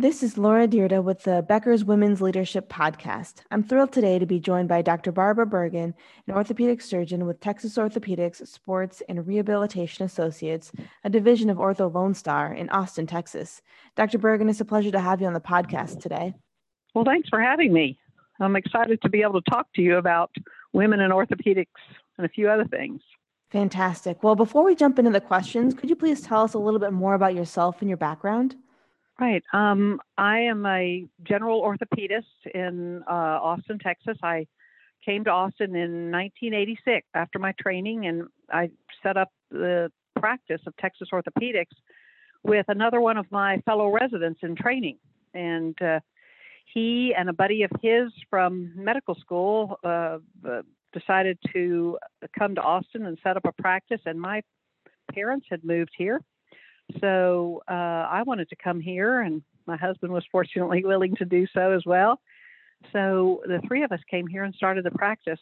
This is Laura Dyrda with the Becker's Women's Leadership Podcast. I'm thrilled today to be joined by Dr. Barbara Bergin, an orthopedic surgeon with Texas Orthopedics Sports and Rehabilitation Associates, a division of Ortho Lone Star in Austin, Texas. Dr. Bergin, it's a pleasure to have you on the podcast today. Well, thanks for having me. I'm excited to be able to talk to you about women in orthopedics and a few other things. Fantastic. Well, before we jump into the questions, could you please tell us a little bit more about yourself and your background? Right. Um, I am a general orthopedist in uh, Austin, Texas. I came to Austin in 1986 after my training, and I set up the practice of Texas orthopedics with another one of my fellow residents in training. And uh, he and a buddy of his from medical school uh, uh decided to come to Austin and set up a practice. And my parents had moved here so uh, I wanted to come here, and my husband was fortunately willing to do so as well. So the three of us came here and started the practice.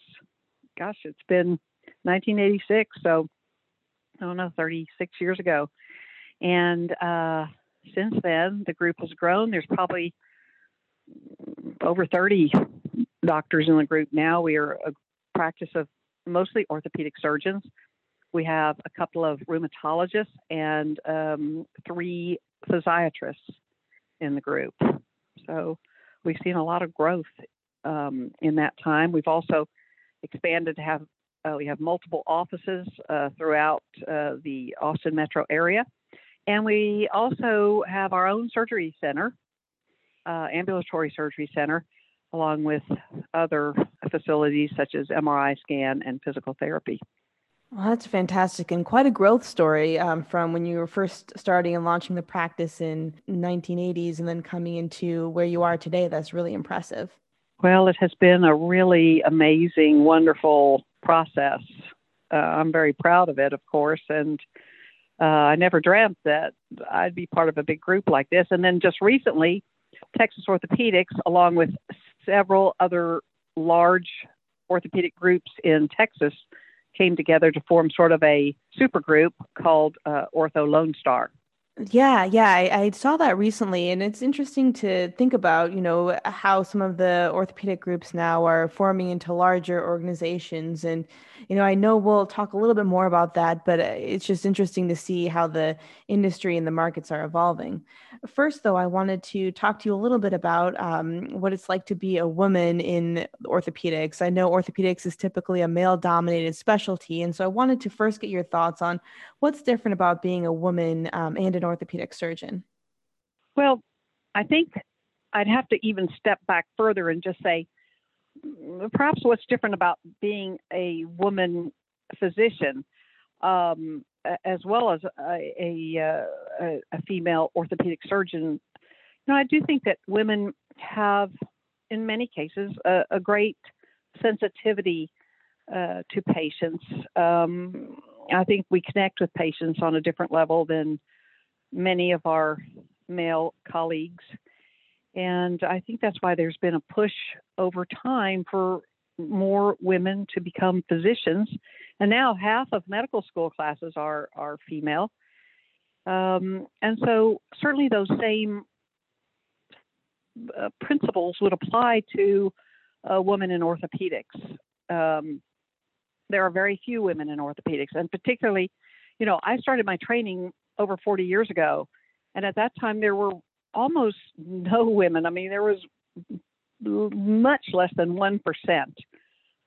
Gosh, it's been 1986, so I don't know, 36 years ago. And uh, since then, the group has grown. There's probably over 30 doctors in the group now. We are a practice of mostly orthopedic surgeons we have a couple of rheumatologists and um, three physiatrists in the group. So we've seen a lot of growth um, in that time. We've also expanded to have uh, we have multiple offices uh, throughout uh, the Austin metro area, and we also have our own surgery center, uh, ambulatory surgery center, along with other facilities such as MRI scan and physical therapy. Well, that's fantastic and quite a growth story um, from when you were first starting and launching the practice in 1980s and then coming into where you are today. That's really impressive. Well, it has been a really amazing, wonderful process. Uh, I'm very proud of it, of course, and uh, I never dreamt that I'd be part of a big group like this. And then just recently, Texas Orthopedics, along with several other large orthopedic groups in Texas, came together to form sort of a supergroup called uh, Ortho Lone Star. Yeah, yeah, I, I, saw that recently, and it's interesting to think about, you know, how some of the orthopedic groups now are forming into larger organizations. And, you know, I know we'll talk a little bit more about that, but uh, it's just interesting to see how the industry and the markets are evolving. First, though, I wanted to talk to you a little bit about um, what it's like to be a woman in orthopedics. I know orthopedics is typically a male dominated specialty. And so I wanted to first get your thoughts on what's different about being a woman um, and an orthopedic surgeon. Well, I think I'd have to even step back further and just say perhaps what's different about being a woman physician um, as well as a, a, uh, a, female orthopedic surgeon, you know, I do think that women have, in many cases, a, a great sensitivity uh, to patients. Um, I think we connect with patients on a different level than many of our male colleagues. And I think that's why there's been a push over time for more women to become physicians, and now half of medical school classes are are female. Um, and so certainly those same uh, principles would apply to a woman in orthopedics. Um, there are very few women in orthopedics, and particularly, you know, I started my training over 40 years ago, and at that time there were almost no women. I mean, there was much less than 1%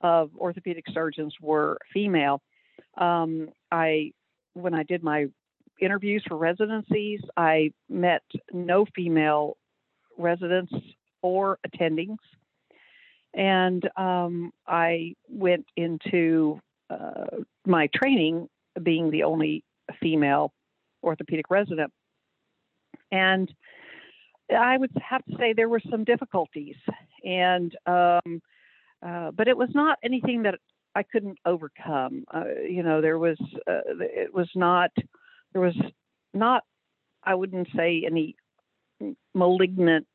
of orthopedic surgeons were female. Um, I, when I did my interviews for residencies, I met no female residents or attendings. And um, I went into uh, my training being the only female orthopedic resident. And I would have to say there were some difficulties, and um, uh, but it was not anything that I couldn't overcome. Uh, you know, there was uh, it was not there was not I wouldn't say any malignant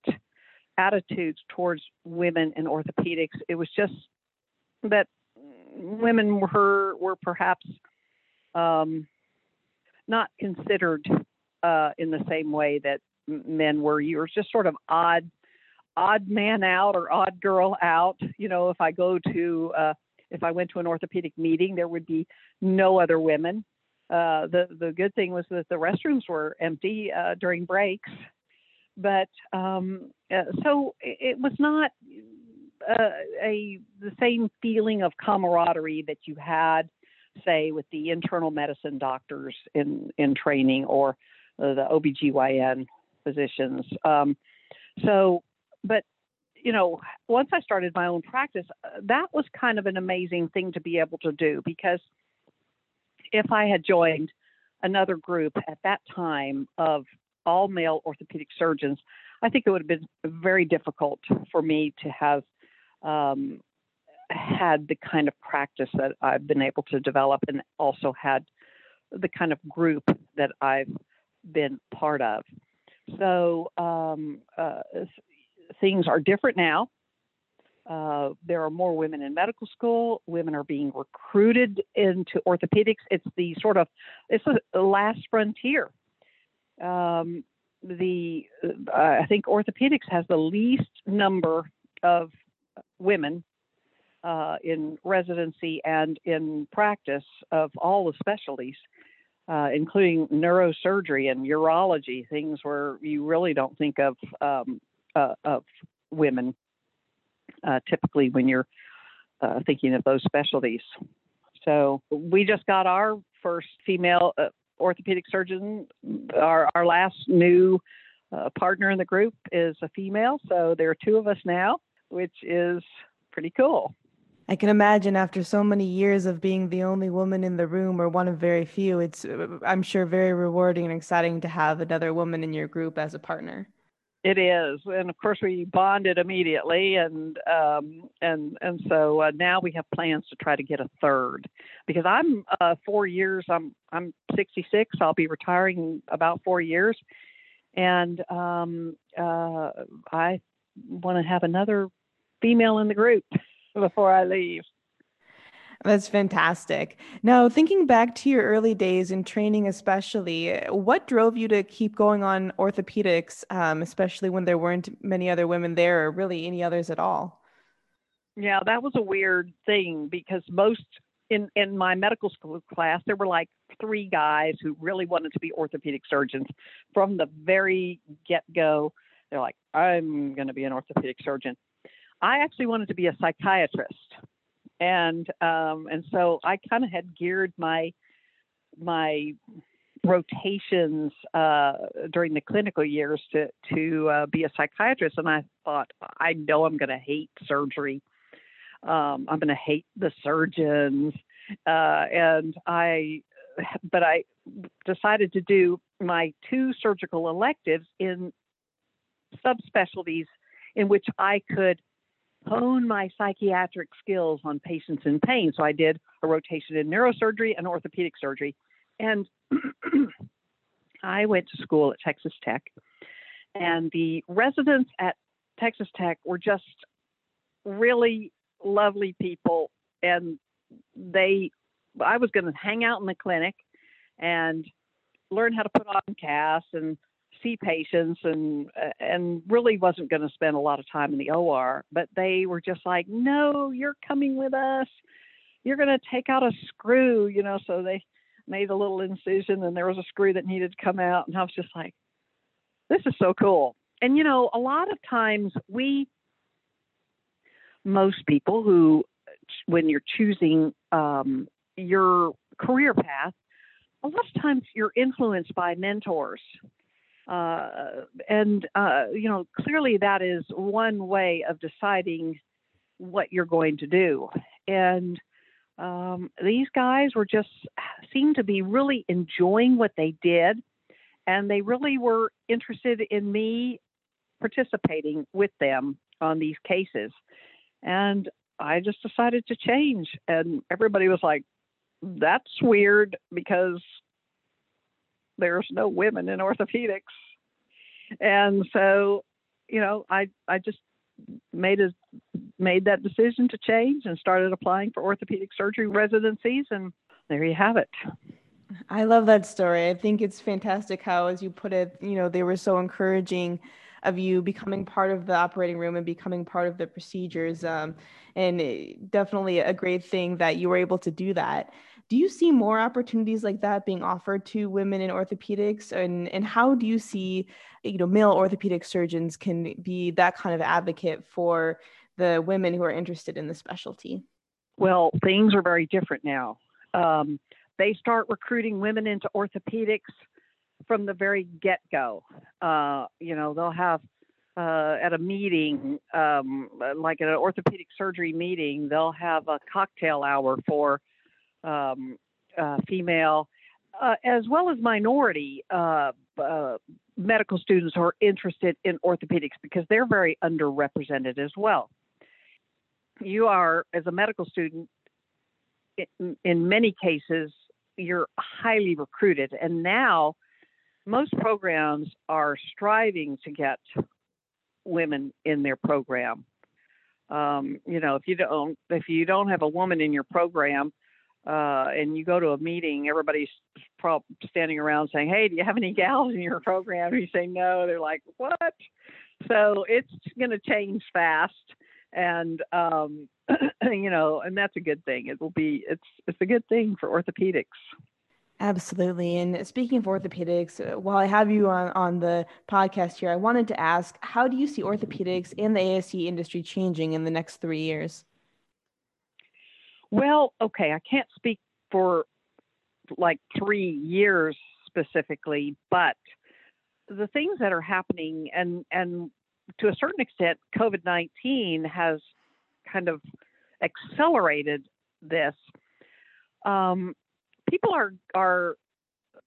attitudes towards women in orthopedics. It was just that women were were perhaps um, not considered uh, in the same way that men were you were just sort of odd odd man out or odd girl out. You know, if I go to uh, if I went to an orthopedic meeting, there would be no other women. Uh, the the good thing was that the restrooms were empty uh, during breaks, but um, uh, so it, was not uh, a the same feeling of camaraderie that you had, say, with the internal medicine doctors in in training or uh, the OBGYN physicians. Um, so but you know, once I started my own practice, uh, that was kind of an amazing thing to be able to do because if I had joined another group at that time of all male orthopedic surgeons, I think it would have been very difficult for me to have um, had the kind of practice that I've been able to develop and also had the kind of group that I've been part of. So, um, uh, things are different now. Uh, there are more women in medical school. Women are being recruited into orthopedics. It's the sort of it's the last frontier. Um, the uh, I think orthopedics has the least number of women uh, in residency and in practice of all the specialties, uh, including neurosurgery and urology, things where you really don't think of um, uh, of women uh, typically when you're uh, thinking of those specialties. So we just got our first female uh, orthopedic surgeon. Our, our last new uh, partner in the group is a female. So there are two of us now, which is pretty cool. I can imagine after so many years of being the only woman in the room or one of very few, it's, uh, I'm sure, very rewarding and exciting to have another woman in your group as a partner. It is, and of course we bonded immediately, and um, and and so uh, now we have plans to try to get a third, because I'm uh, four years. I'm I'm 66. I'll be retiring in about four years, and um, uh, I want to have another female in the group before I leave. That's fantastic. Now, thinking back to your early days in training, especially, what drove you to keep going on orthopedics, um, especially when there weren't many other women there or really any others at all? Yeah, that was a weird thing because most in, in my medical school class, there were like three guys who really wanted to be orthopedic surgeons from the very get go. They're like, I'm going to be an orthopedic surgeon. I actually wanted to be a psychiatrist. And um, and so I kind of had geared my my rotations uh, during the clinical years to to uh, be a psychiatrist, and I thought I know I'm going to hate surgery. Um, I'm going to hate the surgeons, uh, and I, but I decided to do my two surgical electives in subspecialties in which I could hone my psychiatric skills on patients in pain. So I did a rotation in neurosurgery and orthopedic surgery. And I went to school at Texas Tech, and the residents at Texas Tech were just really lovely people. And they, I was going to hang out in the clinic and learn how to put on casts and see patients and and really wasn't going to spend a lot of time in the OR, but they were just like, "No, you're coming with us. You're going to take out a screw," you know, so they made a little incision and there was a screw that needed to come out and I was just like, "This is so cool." And you know, a lot of times we most people who when you're choosing um, your career path, a lot of times you're influenced by mentors uh, and, uh, you know, clearly that is one way of deciding what you're going to do. And um, these guys were just seemed to be really enjoying what they did. And they really were interested in me participating with them on these cases. And I just decided to change. And everybody was like, that's weird because there's no women in orthopedics. And so, you know, I I just made a made that decision to change and started applying for orthopedic surgery residencies and there you have it. I love that story. I think it's fantastic how, as you put it, you know, they were so encouraging of you becoming part of the operating room and becoming part of the procedures. Um, and definitely a great thing that you were able to do that. Do you see more opportunities like that being offered to women in orthopedics? And, and how do you see, you know, male orthopedic surgeons can be that kind of advocate for the women who are interested in the specialty? Well, things are very different now. Um, they start recruiting women into orthopedics from the very get go. Uh, you know, they'll have uh, at a meeting, um, like at an orthopedic surgery meeting, they'll have a cocktail hour for um, uh, female uh, as well as minority uh, uh, medical students who are interested in orthopedics because they're very underrepresented as well. You are, as a medical student, in, in many cases, you're highly recruited. And now most programs are striving to get women in their program. Um, you know, if you don't if you don't have a woman in your program, uh, and you go to a meeting, everybody's pro- standing around saying, "Hey, do you have any gals in your program?" And you say no, they're like, "What?" So it's going to change fast, and um, you know, and that's a good thing. It will be it's it's a good thing for orthopedics. Absolutely. And speaking of orthopedics, uh, while I have you on, on the podcast here, I wanted to ask how do you see orthopedics and the ASC industry changing in the next three years? Well, okay, I can't speak for like three years specifically, but the things that are happening and and to a certain extent COVID-19 has kind of accelerated this. Um, people are are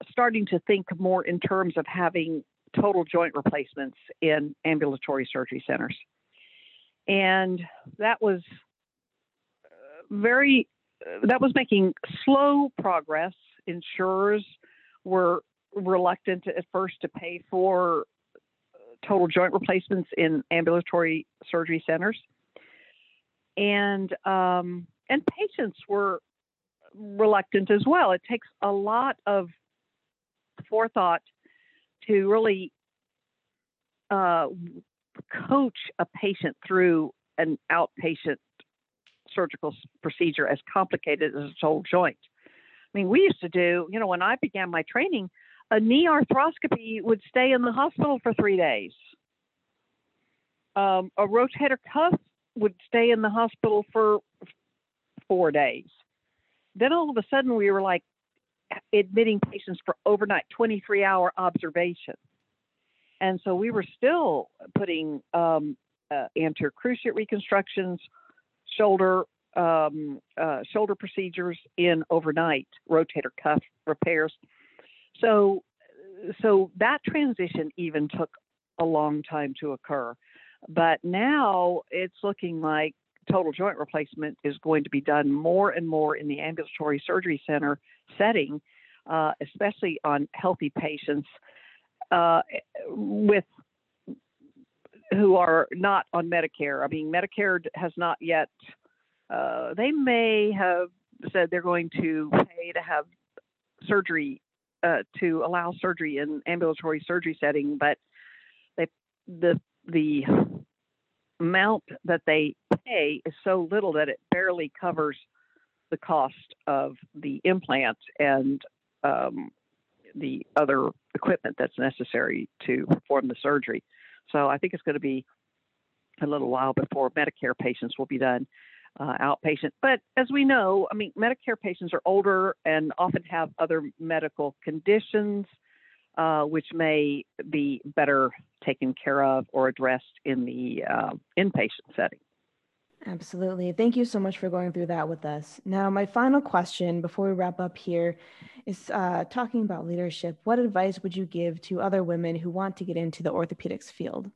starting to think more in terms of having total joint replacements in ambulatory surgery centers. And that was very uh, that was making slow progress. Insurers were reluctant at first to pay for uh, total joint replacements in ambulatory surgery centers, and um, and patients were reluctant as well. It takes a lot of forethought to really uh, coach a patient through an outpatient surgical procedure as complicated as a total joint. I mean, we used to do, you know, when I began my training, a knee arthroscopy would stay in the hospital for three days. Um, a rotator cuff would stay in the hospital for four days. Then all of a sudden, we were like admitting patients for overnight 23 hour observation. And so we were still putting um, uh, anterior cruciate reconstructions, shoulder um, uh, shoulder procedures in overnight, rotator cuff repairs. So, so that transition even took a long time to occur. But now it's looking like total joint replacement is going to be done more and more in the ambulatory surgery center setting, uh, especially on healthy patients uh, with who are not on Medicare. I mean, Medicare has not yet. Uh, they may have said they're going to pay to have surgery uh, to allow surgery in ambulatory surgery setting, but they the the amount that they pay is so little that it barely covers the cost of the implant and um, the other equipment that's necessary to perform the surgery. So I think it's going to be a little while before Medicare patients will be done uh, outpatient. But as we know, I mean, Medicare patients are older and often have other medical conditions uh, which may be better taken care of or addressed in the uh, inpatient setting. Absolutely. Thank you so much for going through that with us. Now, my final question before we wrap up here is uh, talking about leadership. What advice would you give to other women who want to get into the orthopedics field?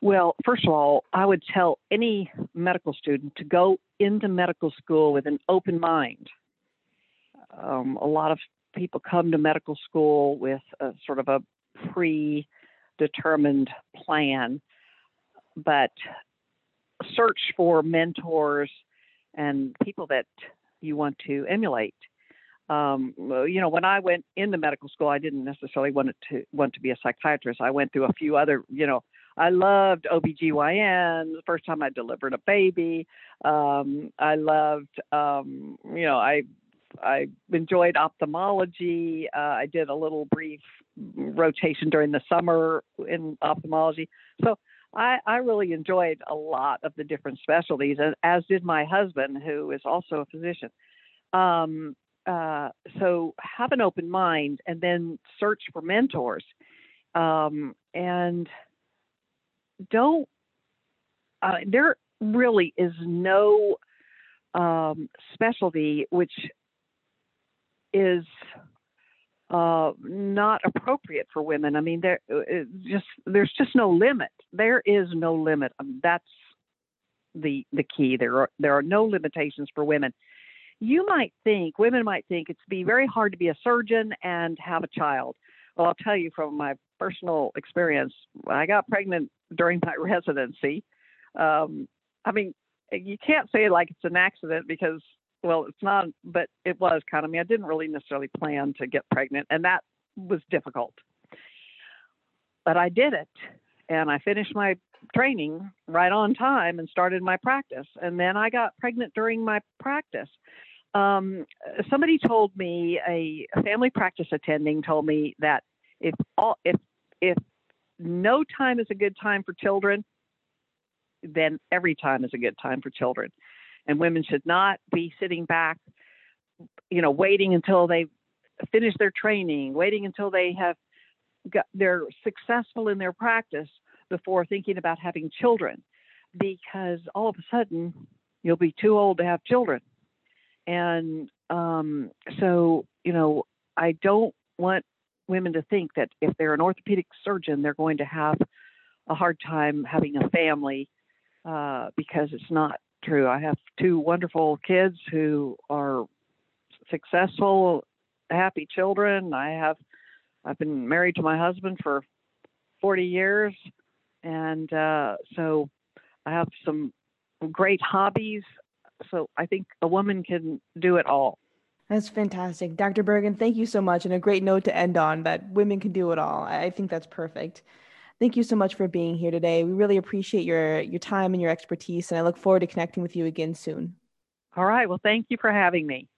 Well, first of all, I would tell any medical student to go into medical school with an open mind. Um, a lot of people come to medical school with a sort of a predetermined plan, but search for mentors and people that you want to emulate. um, you know, when I went into medical school, I didn't necessarily want to want to be a psychiatrist. I went through a few other, you know, I loved OBGYN, the first time I delivered a baby. Um, I loved, um, you know, I I enjoyed ophthalmology. Uh, I did a little brief rotation during the summer in ophthalmology. So I, I really enjoyed a lot of the different specialties, as did my husband, who is also a physician. Um, uh, so have an open mind and then search for mentors. Um, and don't, uh, there really is no um, specialty which is uh, not appropriate for women. I mean, there uh, just there's just no limit. There is no limit. Um, that's the the key. There are there are no limitations for women. You might think women might think it's be very hard to be a surgeon and have a child. Well, I'll tell you from my personal experience. I got pregnant during my residency. Um, I mean, you can't say like it's an accident because well, it's not, but it was kind of me. I didn't really necessarily plan to get pregnant, and that was difficult. But I did it, and I finished my training right on time and started my practice. And then I got pregnant during my practice. Um, somebody told me, a, family practice attending told me that if all if if no time is a good time for children, then every time is a good time for children and women should not be sitting back, you know, waiting until they finish their training, waiting until they have got they're successful in their practice before thinking about having children, because all of a sudden you'll be too old to have children, and um, so you know I don't want women to think that if they're an orthopedic surgeon, they're going to have a hard time having a family uh, because it's not true. I have two wonderful kids who are successful, happy children. I have I've been married to my husband for 40 years, and uh, so I have some great hobbies. So I think a woman can do it all. That's fantastic. Dr. Bergin, thank you so much. And a great note to end on that women can do it all. I think that's perfect. Thank you so much for being here today. We really appreciate your your time and your expertise, and I look forward to connecting with you again soon. All right. Well, thank you for having me.